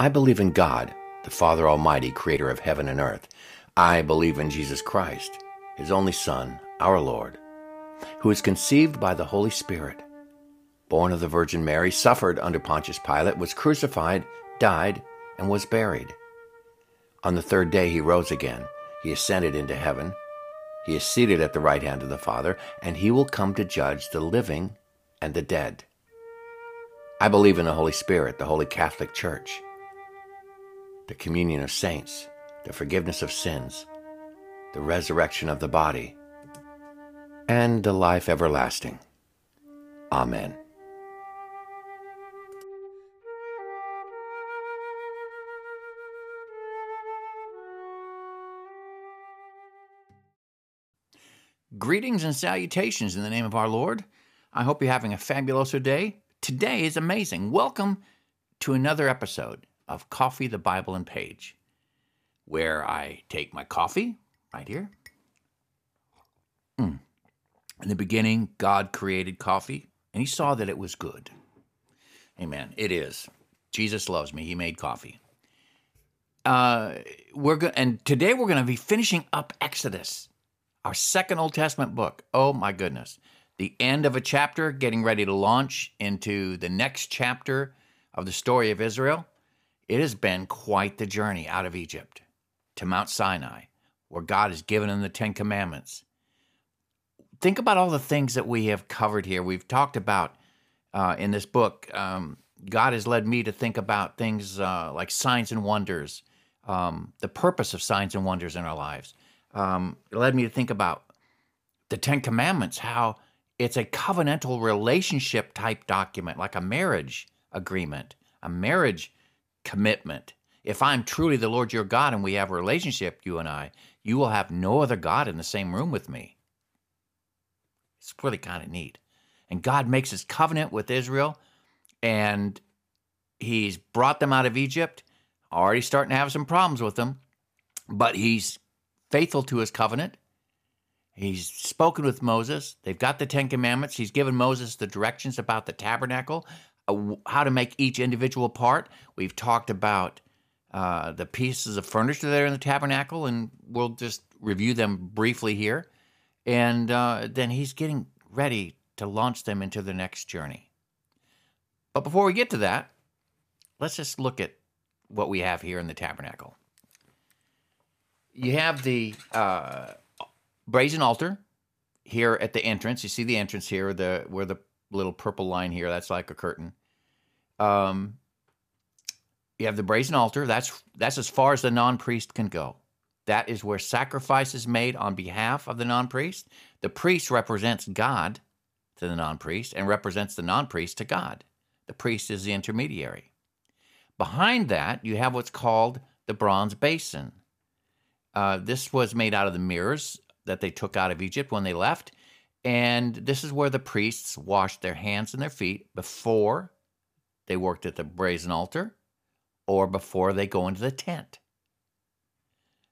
I believe in God, the Father Almighty, creator of heaven and earth. I believe in Jesus Christ, his only Son, our Lord, who was conceived by the Holy Spirit, born of the Virgin Mary, suffered under Pontius Pilate, was crucified, died, and was buried. On the third day he rose again. He ascended into heaven. He is seated at the right hand of the Father, and he will come to judge the living and the dead. I believe in the Holy Spirit, the Holy Catholic Church, the communion of saints, the forgiveness of sins, the resurrection of the body, and the life everlasting. Amen. Greetings and salutations in the name of our Lord. I hope you're having a fabuloso day. Today is amazing. Welcome to another episode of Coffee, the Bible, and Paige, where I take my coffee right here. Mm. In the beginning, God created coffee, and He saw that it was good. Amen. It is. Jesus loves me. He made coffee. Uh, we're go- and today we're going to be finishing up Exodus our second Old Testament book. Oh my goodness. The end of a chapter, getting ready to launch into the next chapter of the story of Israel. It has been quite the journey out of Egypt to Mount Sinai, where God has given them the Ten Commandments. Think about all the things that we have covered here. We've talked about uh, in this book. Um, God has led me to think about things uh, like signs and wonders, um, the purpose of signs and wonders in our lives um, it led me to think about the Ten Commandments, how it's a covenantal relationship type document, like a marriage agreement, a marriage commitment. If I'm truly the Lord your God and we have a relationship, you and I, you will have no other God in the same room with me. It's really kind of neat. And God makes his covenant with Israel, and he's brought them out of Egypt, already starting to have some problems with them, but he's faithful to his covenant. He's spoken with Moses. They've got the Ten Commandments. He's given Moses the directions about the tabernacle, how to make each individual part. We've talked about uh, the pieces of furniture that are in the tabernacle, and we'll just review them briefly here. And uh, then he's getting ready to launch them into the next journey. But before we get to that, let's just look at what we have here in the tabernacle you have the uh, brazen altar here at the entrance. You see the entrance here, the where the little purple line here. That's like a curtain. Um, you have the brazen altar. That's that's as far as the non priest can go. That is where sacrifice is made on behalf of the non priest. The priest represents God to the non priest and represents the non priest to God. The priest is the intermediary. Behind that, you have what's called the bronze basin. Uh, this was made out of the mirrors that they took out of Egypt when they left. And this is where the priests washed their hands and their feet before they worked at the brazen altar or before they go into the tent.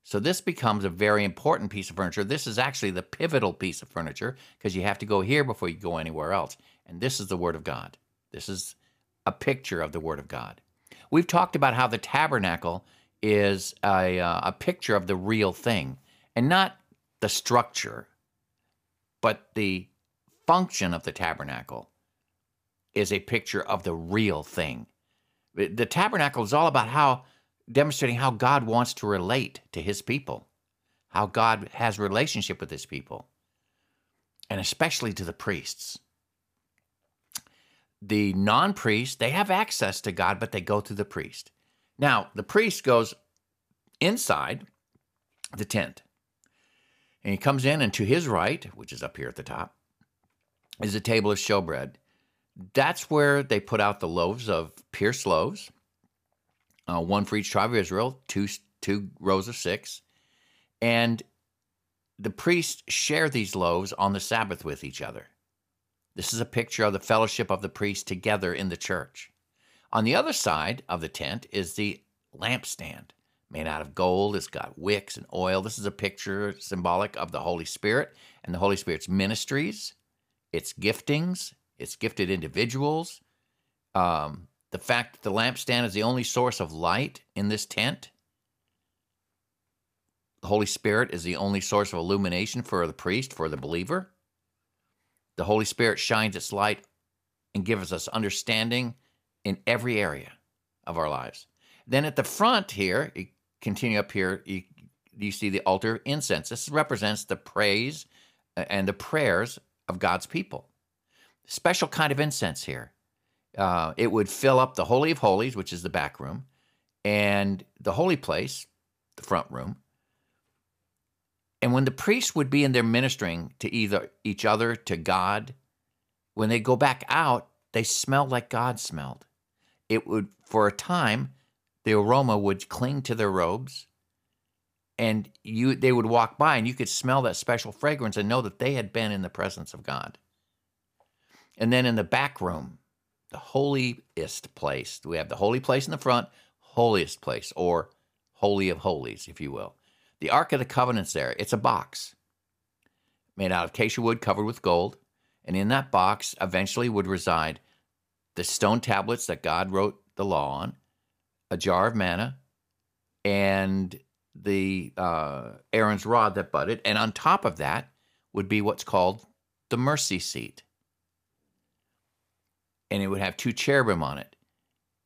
So this becomes a very important piece of furniture. This is actually the pivotal piece of furniture because you have to go here before you go anywhere else. And this is the Word of God. This is a picture of the Word of God. We've talked about how the tabernacle is a, uh, a picture of the real thing and not the structure, but the function of the tabernacle is a picture of the real thing. The tabernacle is all about how demonstrating how God wants to relate to his people, how God has relationship with his people, and especially to the priests. The non-priests, they have access to God, but they go through the priest. Now, the priest goes inside the tent. And he comes in, and to his right, which is up here at the top, is a table of showbread. That's where they put out the loaves of pierced loaves, uh, one for each tribe of Israel, two, two rows of six. And the priests share these loaves on the Sabbath with each other. This is a picture of the fellowship of the priests together in the church. On the other side of the tent is the lampstand made out of gold. It's got wicks and oil. This is a picture symbolic of the Holy Spirit and the Holy Spirit's ministries, its giftings, its gifted individuals, um, the fact that the lampstand is the only source of light in this tent. The Holy Spirit is the only source of illumination for the priest, for the believer. The Holy Spirit shines its light and gives us understanding in every area of our lives. Then at the front here, you continue up here, you, you see the altar incense. This represents the praise uh, and the prayers of God's people. Special kind of incense here. Uh, it would fill up the Holy of Holies, which is the back room, and the holy place, the front room. And when the priests would be in there ministering to either each other, to God, when they go back out, they smelled like God smelled. It would, for a time, the aroma would cling to their robes, and you they would walk by, and you could smell that special fragrance and know that they had been in the presence of God. And then in the back room, the holiest place, we have the holy place in the front, holiest place, or holy of holies, if you will. The Ark of the Covenant's there. It's a box made out of acacia wood covered with gold. And in that box eventually would reside the stone tablets that God wrote the law on, a jar of manna, and the uh, Aaron's rod that budded. And on top of that would be what's called the mercy seat. And it would have two cherubim on it.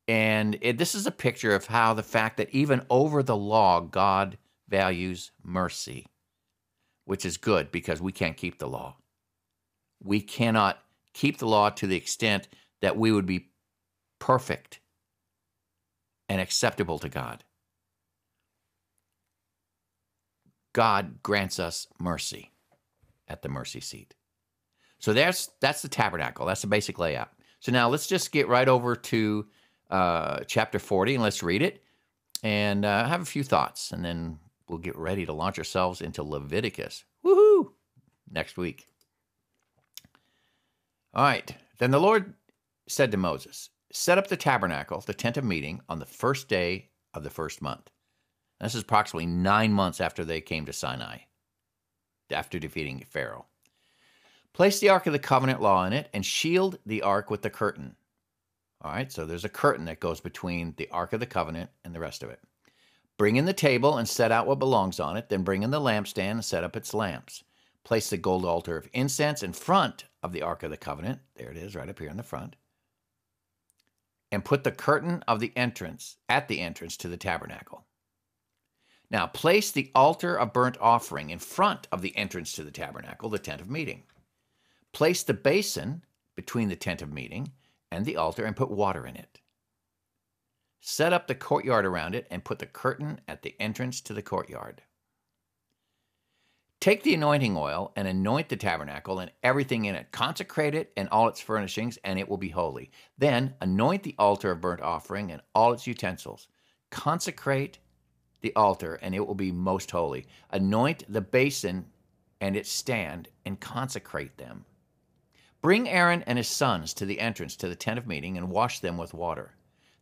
And it, this is a picture of how the fact that even over the law, God values mercy, which is good because we can't keep the law. We cannot keep the law to the extent that we would be perfect and acceptable to God. God grants us mercy at the mercy seat. So that's that's the tabernacle. That's the basic layout. So now let's just get right over to uh, chapter 40 and let's read it and uh, have a few thoughts, and then we'll get ready to launch ourselves into Leviticus. Woohoo! Next week. All right. Then the Lord said to Moses, Set up the tabernacle, the tent of meeting, on the first day of the first month. And this is approximately nine months after they came to Sinai, after defeating Pharaoh. Place the Ark of the Covenant law in it and shield the Ark with the curtain. All right, so there's a curtain that goes between the Ark of the Covenant and the rest of it. Bring in the table and set out what belongs on it. Then bring in the lampstand and set up its lamps. Place the gold altar of incense in front of the Ark of the Covenant. There it is, right up here in the front. And put the curtain of the entrance at the entrance to the tabernacle. Now, place the altar of burnt offering in front of the entrance to the tabernacle, the tent of meeting. Place the basin between the tent of meeting and the altar and put water in it. Set up the courtyard around it and put the curtain at the entrance to the courtyard. Take the anointing oil and anoint the tabernacle and everything in it. Consecrate it and all its furnishings, and it will be holy. Then anoint the altar of burnt offering and all its utensils. Consecrate the altar, and it will be most holy. Anoint the basin and its stand, and consecrate them. Bring Aaron and his sons to the entrance to the tent of meeting and wash them with water.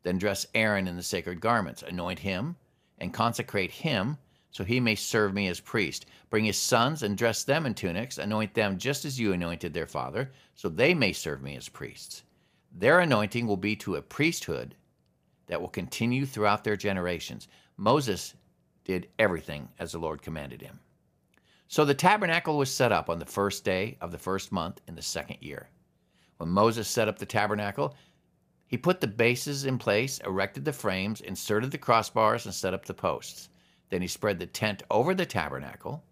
Then dress Aaron in the sacred garments, anoint him, and consecrate him, so he may serve me as priest. Bring his sons and dress them in tunics, anoint them just as you anointed their father, so they may serve me as priests. Their anointing will be to a priesthood that will continue throughout their generations. Moses did everything as the Lord commanded him. So the tabernacle was set up on the first day of the first month in the second year. When Moses set up the tabernacle, he put the bases in place, erected the frames, inserted the crossbars, and set up the posts. Then he spread the tent over the tabernacle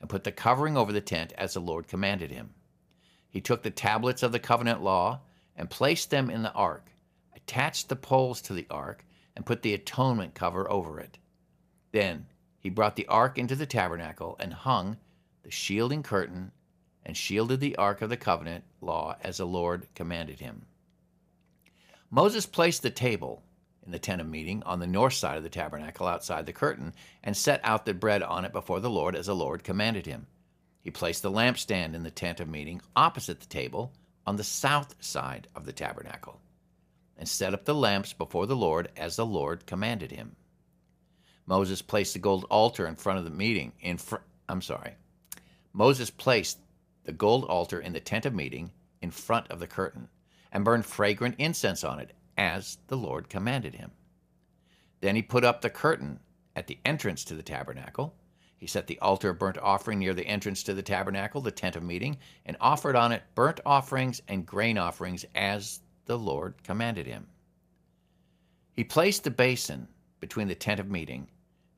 and put the covering over the tent as the Lord commanded him. He took the tablets of the covenant law and placed them in the ark, attached the poles to the ark, and put the atonement cover over it. Then he brought the ark into the tabernacle and hung the shielding curtain and shielded the ark of the covenant law as the Lord commanded him. Moses placed the table in the tent of meeting on the north side of the tabernacle outside the curtain and set out the bread on it before the Lord as the Lord commanded him. He placed the lampstand in the tent of meeting opposite the table on the south side of the tabernacle and set up the lamps before the Lord as the Lord commanded him. Moses placed the gold altar in front of the meeting in fr- I'm sorry. Moses placed the gold altar in the tent of meeting in front of the curtain and burned fragrant incense on it. as the Lord commanded him. Then he put up the curtain at the entrance to the tabernacle. He set the altar of burnt offering near the entrance to the tabernacle, the tent of meeting, and offered on it burnt offerings and grain offerings as the Lord commanded him. He placed the basin between the tent of meeting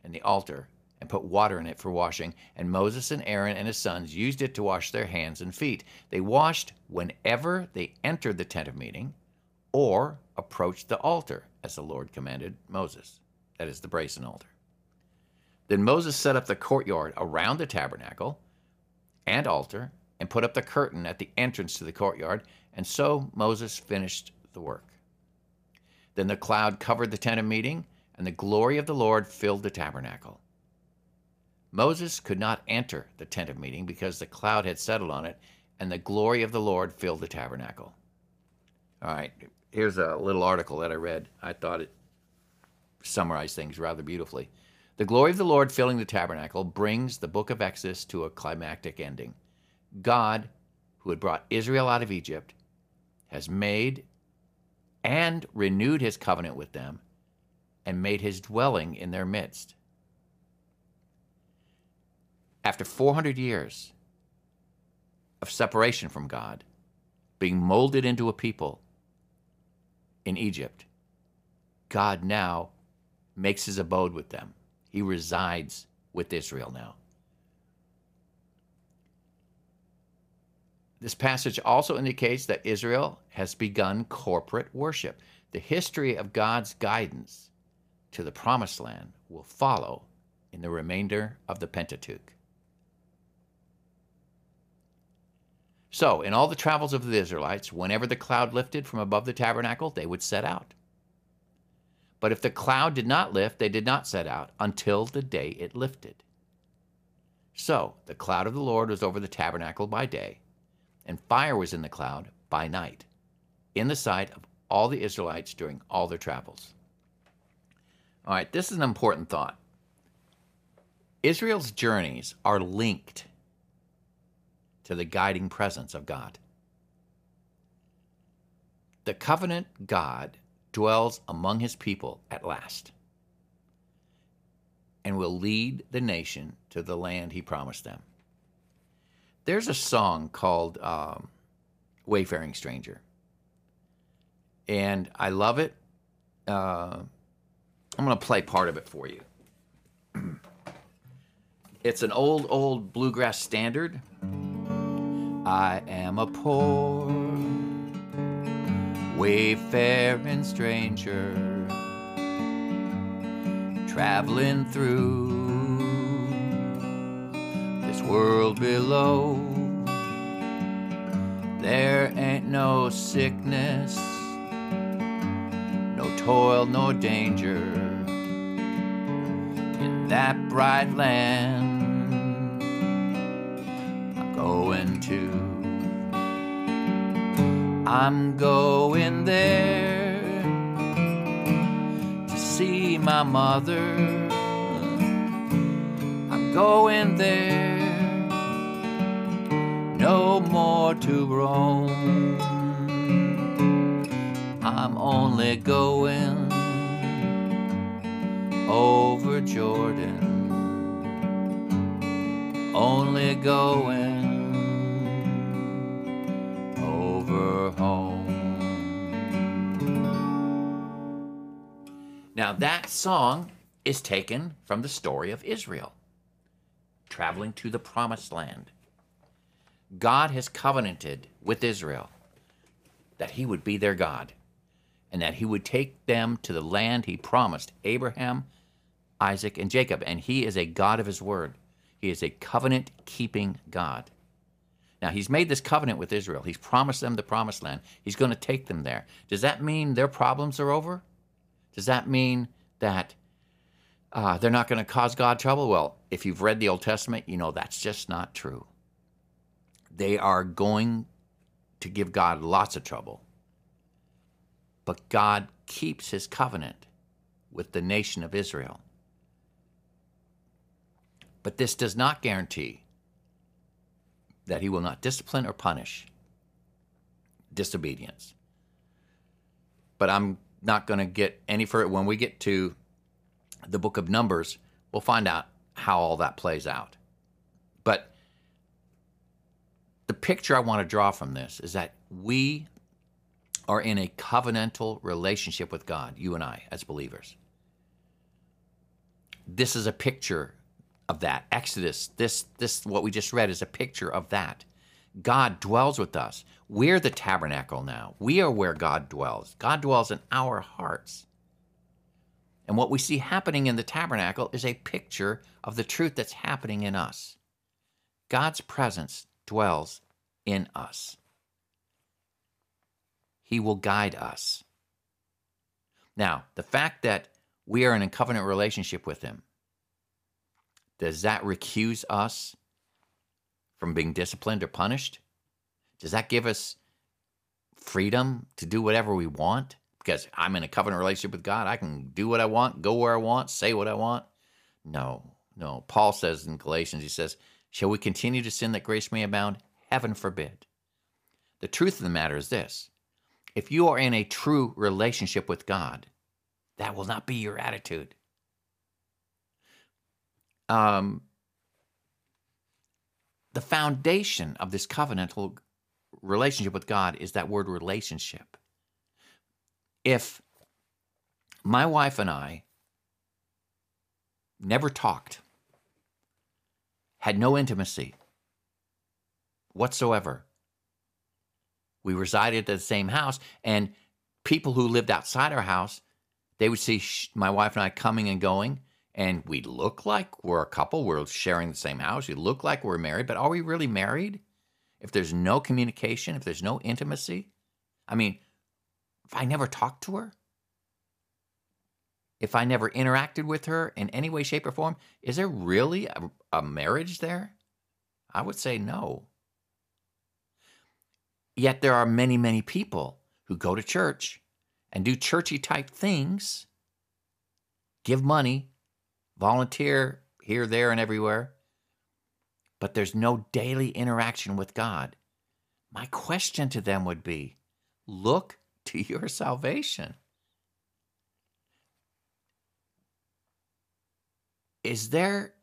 and the altar and put water in it for washing, and Moses and Aaron and his sons used it to wash their hands and feet. They washed whenever they entered the tent of meeting or approached the altar, as the Lord commanded Moses. That is the brazen altar. Then Moses set up the courtyard around the tabernacle and altar and put up the curtain at the entrance to the courtyard, and so Moses finished the work. Then the cloud covered the tent of meeting, and the glory of the Lord filled the tabernacle. Moses could not enter the tent of meeting because the cloud had settled on it, and the glory of the Lord filled the tabernacle. All right, here's a little article that I read. I thought it summarized things rather beautifully. The glory of the Lord filling the tabernacle brings the book of Exodus to a climactic ending. God, who had brought Israel out of Egypt, has made and renewed his covenant with them and made his dwelling in their midst. After 400 years of separation from God, being molded into a people in Egypt, God now makes his abode with them. He resides with Israel now. This passage also indicates that Israel has begun corporate worship. The history of God's guidance to the promised land will follow in the remainder of the Pentateuch. So, in all the travels of the Israelites, whenever the cloud lifted from above the tabernacle, they would set out. But if the cloud did not lift, they did not set out until the day it lifted. So, the cloud of the Lord was over the tabernacle by day, and fire was in the cloud by night, in the sight of all the Israelites during all their travels. All right, this is an important thought. Israel's journeys are linked to the guiding presence of God. The covenant God dwells among his people at last and will lead the nation to the land he promised them. There's a song called um, Wayfaring Stranger, and I love it. Uh, I'm going to play part of it for you. it's an old, old bluegrass standard. I am a poor, wayfaring stranger, traveling through this world below. There ain't no sickness, no toil, no danger that bright land I'm going to. I'm going there to see my mother. I'm going there no more to roam. I'm only going over Jordan, only going over home. Now, that song is taken from the story of Israel traveling to the promised land. God has covenanted with Israel that he would be their God and that he would take them to the land he promised Abraham, Isaac, and Jacob. And he is a God of his word. He is a covenant keeping God. Now, he's made this covenant with Israel. He's promised them the promised land. He's going to take them there. Does that mean their problems are over? Does that mean that uh, they're not going to cause God trouble? Well, if you've read the Old Testament, you know that's just not true. They are going to give God lots of trouble. But God keeps his covenant with the nation of Israel. But this does not guarantee that he will not discipline or punish disobedience. But I'm not going to get any further. When we get to the book of Numbers, we'll find out how all that plays out. But the picture I want to draw from this is that we are in a covenantal relationship with God, you and I, as believers. This is a picture of that. Exodus, this this what we just read is a picture of that. God dwells with us. We're the tabernacle now. We are where God dwells. God dwells in our hearts. And what we see happening in the tabernacle is a picture of the truth that's happening in us. God's presence dwells in us. He will guide us. Now, the fact that we are in a covenant relationship with Him, does that recuse us from being disciplined or punished? Does that give us freedom to do whatever we want? Because I'm in a covenant relationship with God, I can do what I want, go where I want, say what I want. No, no. Paul says in Galatians, he says, Shall we continue to sin that grace may abound? Heaven forbid. The truth of the matter is this if you are in a true relationship with God, that will not be your attitude. Um, the foundation of this covenantal relationship with God is that word relationship. If my wife and I never talked, had no intimacy whatsoever, we resided at the same house, and people who lived outside our house, they would see my wife and I coming and going, and we look like we're a couple. We're sharing the same house. We look like we're married, but are we really married? If there's no communication, if there's no intimacy, I mean, if I never talked to her, if I never interacted with her in any way, shape, or form, is there really a, a marriage there? I would say no. Yet there are many, many people who go to church and do churchy type things, give money, volunteer here, there, and everywhere, but there's no daily interaction with God. My question to them would be look to your salvation. Is there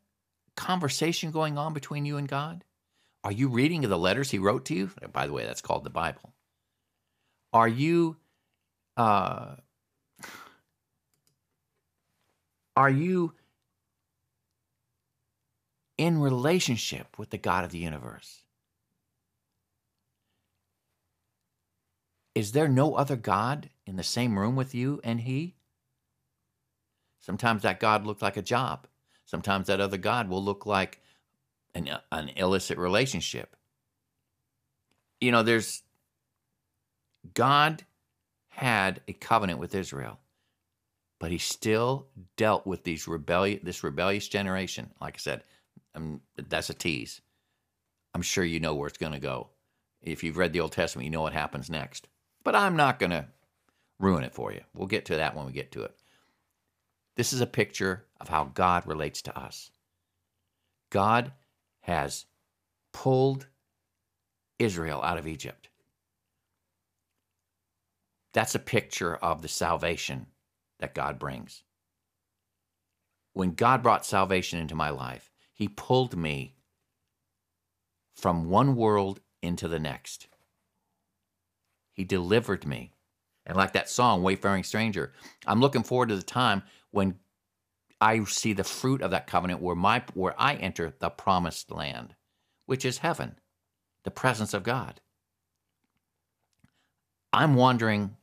conversation going on between you and God? Are you reading the letters he wrote to you? By the way, that's called the Bible. Are you uh, are you in relationship with the God of the universe? Is there no other God in the same room with you and He? Sometimes that God looked like a job. Sometimes that other God will look like an, an illicit relationship. You know, there's God had a covenant with Israel, but he still dealt with these rebellious, this rebellious generation. Like I said, I'm, that's a tease. I'm sure you know where it's going to go. If you've read the Old Testament, you know what happens next. But I'm not going to ruin it for you. We'll get to that when we get to it. This is a picture of how God relates to us. God has pulled Israel out of Egypt. That's a picture of the salvation that God brings. When God brought salvation into my life, He pulled me from one world into the next. He delivered me. And like that song, Wayfaring Stranger, I'm looking forward to the time when I see the fruit of that covenant where my where I enter the promised land, which is heaven, the presence of God. I'm wandering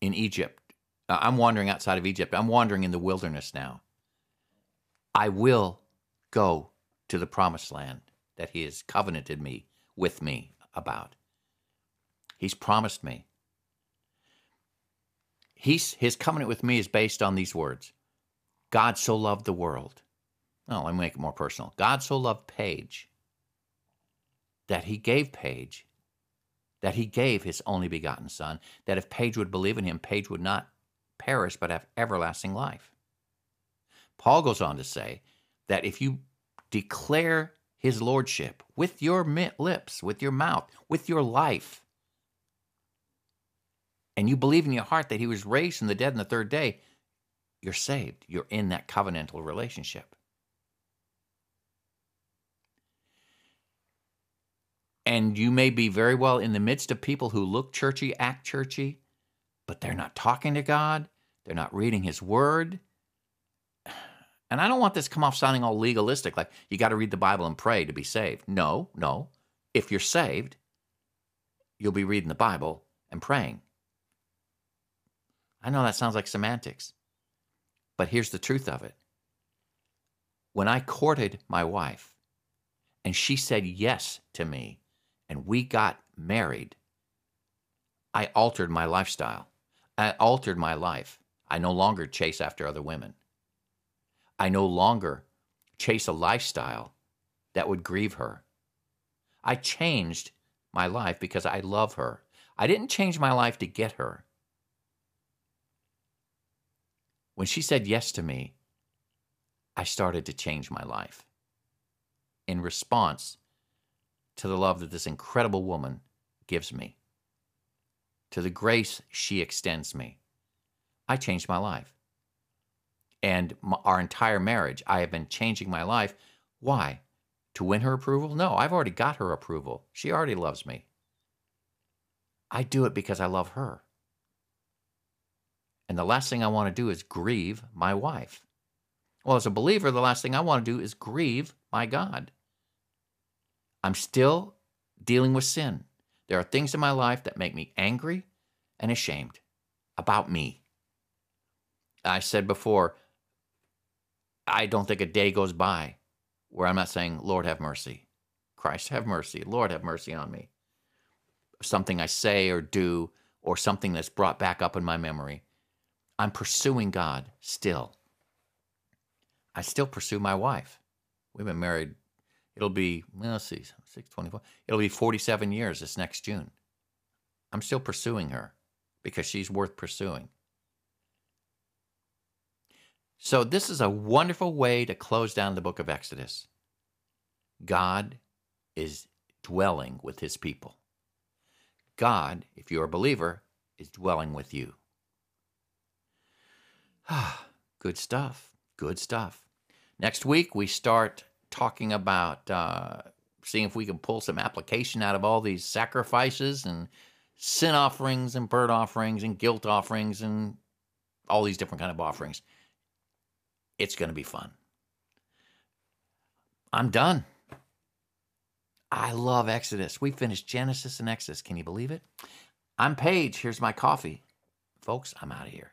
in Egypt. Uh, I'm wandering outside of Egypt. I'm wandering in the wilderness now. I will go to the promised land that he has covenanted me with me about. He's promised me. He's, his covenant with me is based on these words God so loved the world. Oh, let me make it more personal. God so loved Paige that he gave Paige, that he gave his only begotten son, that if Paige would believe in him, Paige would not perish but have everlasting life. Paul goes on to say that if you declare his lordship with your lips, with your mouth, with your life, and you believe in your heart that he was raised from the dead on the third day, you're saved. You're in that covenantal relationship. And you may be very well in the midst of people who look churchy, act churchy, but they're not talking to God. They're not reading His Word. And I don't want this to come off sounding all legalistic, like you got to read the Bible and pray to be saved. No, no. If you're saved, you'll be reading the Bible and praying. I know that sounds like semantics, but here's the truth of it. When I courted my wife and she said yes to me and we got married, I altered my lifestyle. I altered my life. I no longer chase after other women. I no longer chase a lifestyle that would grieve her. I changed my life because I love her. I didn't change my life to get her. When she said yes to me, I started to change my life in response to the love that this incredible woman gives me, to the grace she extends me. I changed my life. And my, our entire marriage, I have been changing my life. Why? To win her approval? No, I've already got her approval. She already loves me. I do it because I love her. And the last thing I want to do is grieve my wife. Well, as a believer, the last thing I want to do is grieve my God. I'm still dealing with sin. There are things in my life that make me angry and ashamed about me. I said before, I don't think a day goes by where I'm not saying, Lord, have mercy. Christ, have mercy. Lord, have mercy on me. Something I say or do, or something that's brought back up in my memory. I'm pursuing God still. I still pursue my wife. We've been married, it'll be, well, let's see, 624. It'll be 47 years this next June. I'm still pursuing her because she's worth pursuing. So, this is a wonderful way to close down the book of Exodus. God is dwelling with his people. God, if you're a believer, is dwelling with you. Ah, good stuff. Good stuff. Next week, we start talking about uh, seeing if we can pull some application out of all these sacrifices and sin offerings and burnt offerings and guilt offerings and all these different kind of offerings. It's going to be fun. I'm done. I love Exodus. We finished Genesis and Exodus. Can you believe it? I'm Paige. Here's my coffee. Folks, I'm out of here.